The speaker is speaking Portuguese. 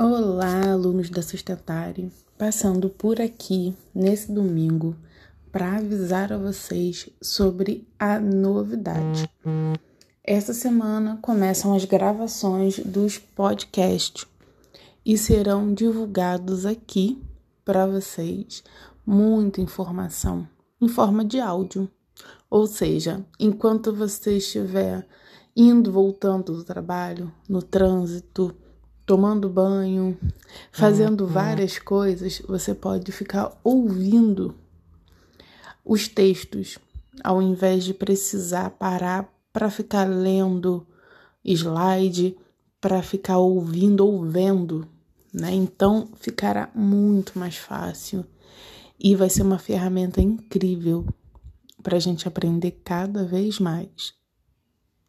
Olá, alunos da Sustentare, passando por aqui nesse domingo para avisar a vocês sobre a novidade. Essa semana começam as gravações dos podcasts e serão divulgados aqui para vocês muita informação em forma de áudio. Ou seja, enquanto você estiver indo, voltando do trabalho, no trânsito, tomando banho, fazendo uhum. várias coisas, você pode ficar ouvindo os textos, ao invés de precisar parar para ficar lendo slide, para ficar ouvindo ou vendo, né? Então ficará muito mais fácil e vai ser uma ferramenta incrível para a gente aprender cada vez mais.